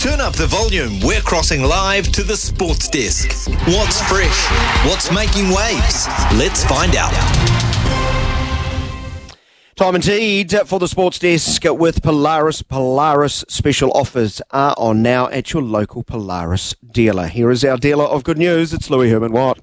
Turn up the volume. We're crossing live to the sports desk. What's fresh? What's making waves? Let's find out. Time indeed for the sports desk with Polaris. Polaris special offers are on now at your local Polaris dealer. Here is our dealer of good news. It's Louis Herman Watt.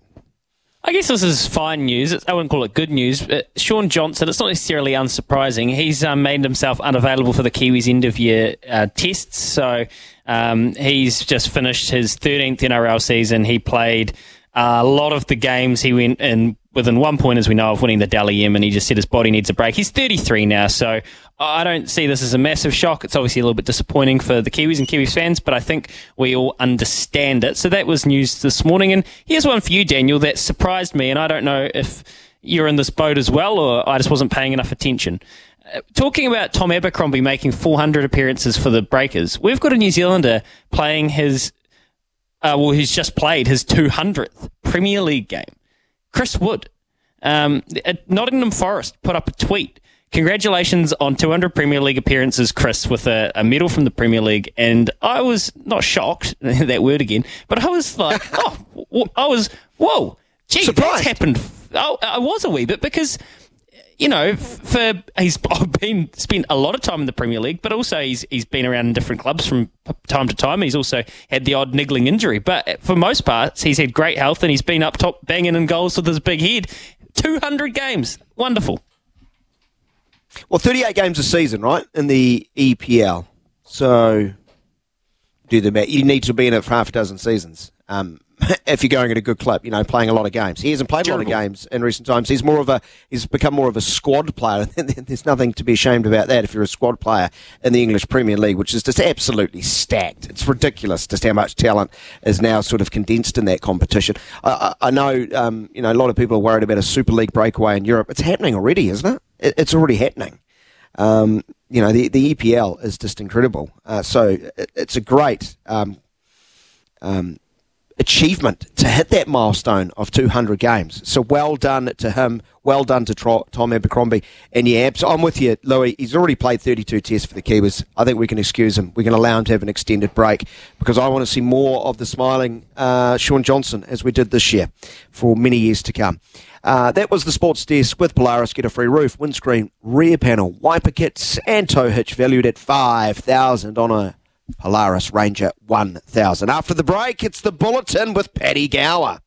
I guess this is fine news. I wouldn't call it good news. But Shaun Johnson, it's not necessarily unsurprising. He's um, made himself unavailable for the Kiwis end of year uh, tests. So um, he's just finished his 13th NRL season. He played a lot of the games. He went in within one point, as we know, of winning the Dally M, and he just said his body needs a break. He's 33 now, so I don't see this as a massive shock. It's obviously a little bit disappointing for the Kiwis and Kiwis fans, but I think we all understand it. So that was news this morning. And here's one for you, Daniel, that surprised me, and I don't know if you're in this boat as well, or I just wasn't paying enough attention. Uh, talking about Tom Abercrombie making 400 appearances for the Breakers, we've got a New Zealander playing his, uh, well, he's just played his 200th Premier League game. Chris Wood. Um, Nottingham Forest put up a tweet. Congratulations on 200 Premier League appearances, Chris, with a, a medal from the Premier League. And I was not shocked, that word again, but I was like, oh, I was, whoa, gee, Surprised. that's happened. I, I was a wee bit because you know, for he's been spent a lot of time in the Premier League, but also he's he's been around in different clubs from time to time. He's also had the odd niggling injury, but for most parts, he's had great health and he's been up top banging in goals with his big head. Two hundred games, wonderful. Well, thirty-eight games a season, right, in the EPL. So do the math. You need to be in it for half a dozen seasons. Um, if you're going at a good clip, you know, playing a lot of games. He hasn't played Durable. a lot of games in recent times. He's more of a, he's become more of a squad player. There's nothing to be ashamed about that if you're a squad player in the English Premier League, which is just absolutely stacked. It's ridiculous just how much talent is now sort of condensed in that competition. I, I, I know, um, you know, a lot of people are worried about a Super League breakaway in Europe. It's happening already, isn't it? it it's already happening. Um, you know, the, the EPL is just incredible. Uh, so it, it's a great, um, um achievement to hit that milestone of 200 games. So well done to him. Well done to Tom Abercrombie. And yeah, I'm with you, Louis. He's already played 32 tests for the Kiwis. I think we can excuse him. We can allow him to have an extended break because I want to see more of the smiling uh, Shaun Johnson as we did this year for many years to come. Uh, that was the sports desk with Polaris. Get a free roof, windscreen, rear panel, wiper kits, and tow hitch valued at 5000 on a Polaris Ranger 1000. After the break, it's the Bulletin with Paddy Gower.